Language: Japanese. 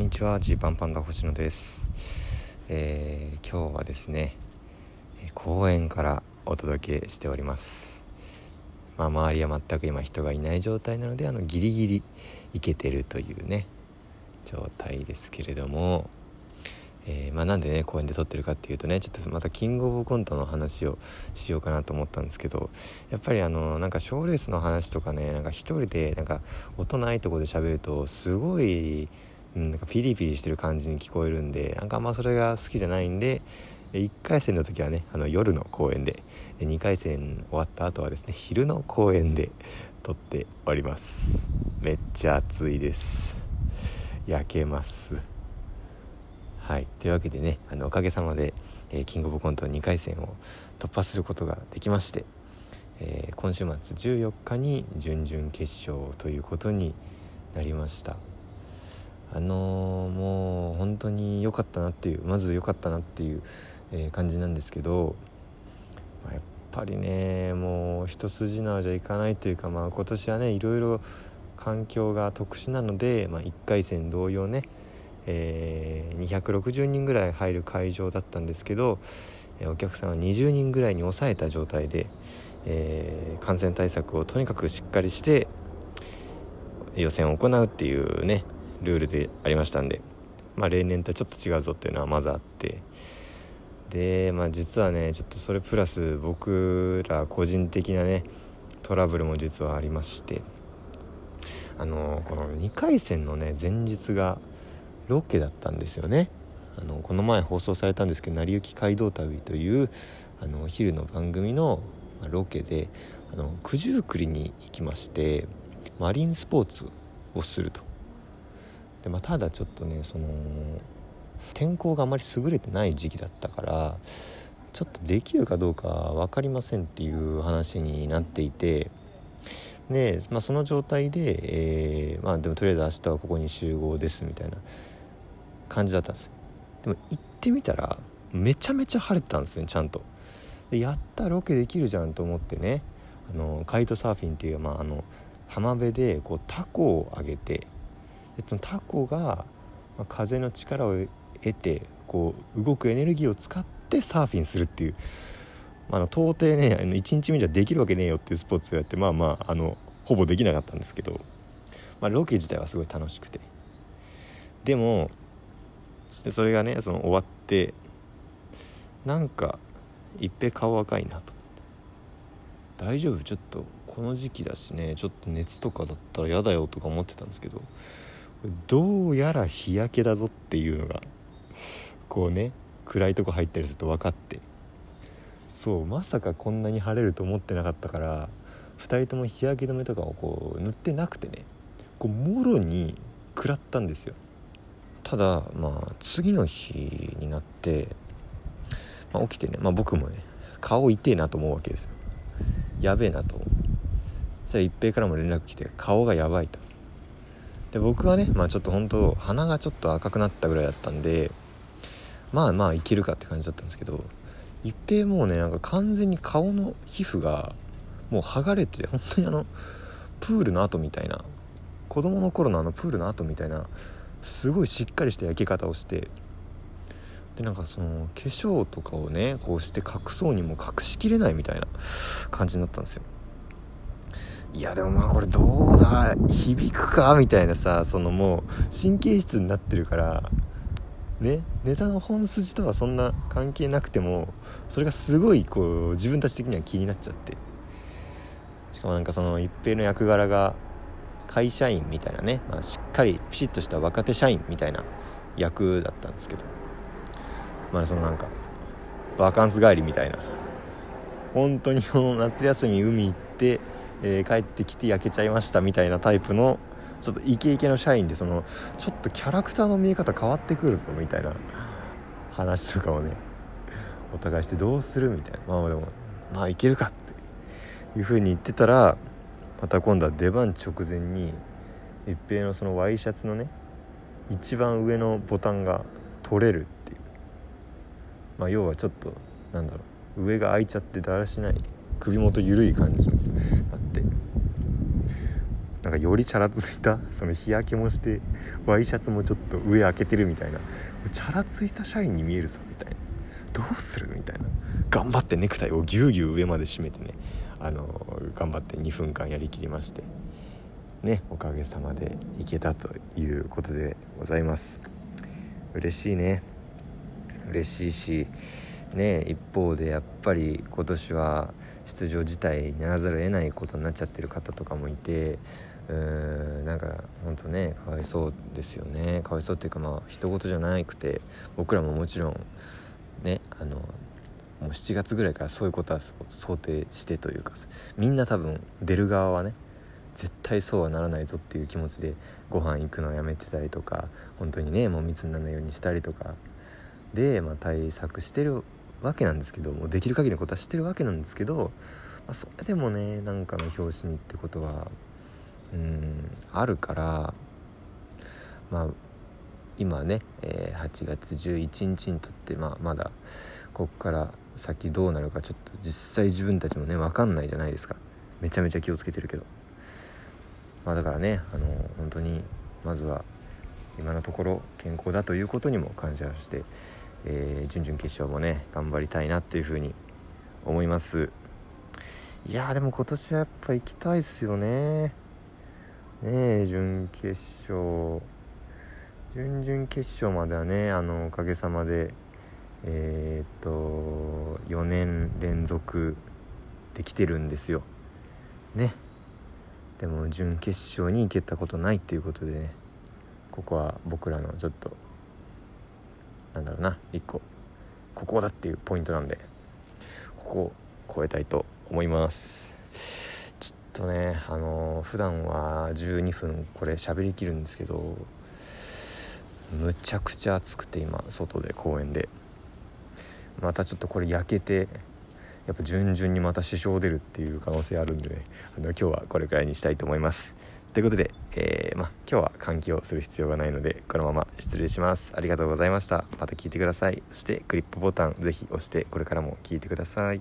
にちは。ジーパンパンダ星野です、えー、今日はですね公園からお届けしております。まあ周りは全く今人がいない状態なのであのギリギリ行けてるというね状態ですけれどもえー、まあ、なんでね公園で撮ってるかっていうとねちょっとまたキングオブコントの話をしようかなと思ったんですけどやっぱりあのなんか賞レースの話とかねなんか一人でなんか音ないとこで喋るとすごい、うん、なんかピリピリしてる感じに聞こえるんでなんかあんまそれが好きじゃないんで1回戦の時はねあの夜の公園で2回戦終わった後はですね昼の公園で撮っております。めっちゃ暑いです。焼けます。はい。というわけでねあのおかげさまで、えー、キングオブコント2回戦を突破することができまして、えー、今週末14日に準々決勝ということになりました。あのー、もう本当に良かったなっていうまず良かったなっていう、えー、感じなんですけど、まあ、やっぱりねもう一筋縄じゃいかないというか、まあ、今年はねいろいろ環境が特殊なので、まあ、1回戦同様ねえー、260人ぐらい入る会場だったんですけど、えお客さんは20人ぐらいに抑えた状態で、えー、感染対策をとにかくしっかりして予選を行うっていうねルールでありましたんで、まあ、例年とはちょっと違うぞっていうのはまずあって。で、まあ、実はねちょっとそれプラス僕ら個人的なねトラブルも実はありまして。あのこの2回戦のね前日がロケだったんですよね。あのこの前放送されたんですけど「成り行き街道旅」というあの昼の番組のロケであの九十九里に行きましてマリンスポーツをすると。で、まあ、ただちょっとねその天候があまり優れてない時期だったからちょっとできるかどうか分かりませんっていう話になっていてで、まあ、その状態で、えー、まあでもとりあえず明日はここに集合ですみたいな感じだったんです。よでも行ってみたらめちゃめちゃ晴れてたんですねちゃんと。でやったロケできるじゃんと思ってねあのカイトサーフィンっていう、まあ、あの浜辺でこうタコを上げてでそのタコが、まあ、風の力を得てこう動くエネルギーを使ってサーフィンするっていう、まあ、あの到底ねあの1日目じゃできるわけねえよっていうスポーツをやってまあまああのほぼできなかったんですけど、まあ、ロケ自体はすごい楽しくて。でもそれがねその終わってなんか一平顔赤いなと。大丈夫？ちょっとこの時期だしねちょっと熱とかだったら嫌だよとか思ってたんですけどどうやら日焼けだぞっていうのがこうね暗いとこ入ったりすると分かって。そうまさかこんなに晴れると思ってなかったから2人とも日焼け止めとかをこう塗ってなくてねこうもろに食らったんですよ。ただまあ次の日になって、まあ、起きてね、まあ、僕もね顔痛えなと思うわけですよ。やべえなと。そしたら一平からも連絡来て顔がやばいと。で僕はねまあちょっと本当鼻がちょっと赤くなったぐらいだったんでまあまあいけるかって感じだったんですけど一平もうねなんか完全に顔の皮膚がもう剥がれて本当にあのプールの跡みたいな子供の頃のあのプールの跡みたいなすごいしっかりした焼け方をしてでなんかその化粧とかをねこうして隠そうにも隠しきれないみたいな感じになったんですよ。いやでもまあこれどうだ響くかみたいなさそのもう神経質になってるからねネタの本筋とはそんな関係なくてもそれがすごいこう自分たち的には気になっちゃって。しかもなんかその一平の役柄が会社員みたいなね、まあ、しっかりピシッとした若手社員みたいな役だったんですけど。まあそのなんかバカンス帰りみたいな。本当にこの夏休み海行って、えー、帰ってきて焼けちゃいましたみたいなタイプのちょっとイケイケの社員でそのちょっとキャラクターの見え方変わってくるぞみたいな話とかをねお互いしてどうするみたいな。まあでもまあいけるかっていうふうに言ってたらまた今度は出番直前に一平のそのワイシャツのね一番上のボタンが取れるっていう。まあ要はちょっとなんだろう上が開いちゃってだらしない首元緩い感じになんかよりチャラついたその日焼けもしてワイシャツもちょっと上開けてるみたいな。チャラついた社員に見えるぞみたいな。どうするみたいな。頑張ってネクタイをぎゅうぎゅう上まで締めてねあの頑張って2分間やりきりましてねおかげさまでいけたということでございます。嬉しいね。嬉しいしね一方でやっぱり今年は出場自体にならざるを得ないことになっちゃってる方とかもいてうーんなんかほんとねかわいそうですよね。かわいそうっていうかまあ人事じゃなくて僕らももちろんねあのもう7月ぐらいからそういうことは想定してというかみんな多分出る側はね絶対そうはならないぞっていう気持ちでご飯行くのをやめてたりとか本当にねもう密にならないようにしたりとかで、まあ、対策してるわけなんですけどもうできる限りのことはしてるわけなんですけど、まあ、それでもねなんかの表紙にってことはうんあるからまあ今ね、えー、8月11日にとって、まあ、まだこっから先どうなるかちょっと実際自分たちもね分かんないじゃないですか。めちゃめちゃ気をつけてるけど。まあだからねあの本当にまずは今のところ健康だということにも感謝して、えー、準々決勝もね頑張りたいなっていうふうに思います。いやでも今年はやっぱ行きたいっすよね。ねえ準決勝。準々決勝まではねあのおかげさまでえー、っと4年連続できてるんですよ。ね。でも準決勝に行けたことないっていうことでねここは僕らのちょっとなんだろうな一個。ここだっていうポイントなんでここを超えたいと思います。ちょっとねあのー、普段は12分これ喋りきるんですけどむちゃくちゃ暑くて今外で公園で。またちょっとこれ焼けてやっぱ順々にまた支障出るっていう可能性あるんでねあの今日はこれくらいにしたいと思います。ということで、えー、ま今日は換気をする必要がないのでこのまま失礼します。ありがとうございました。また聞いてください。そしてクリップボタン是非押してこれからも聞いてください。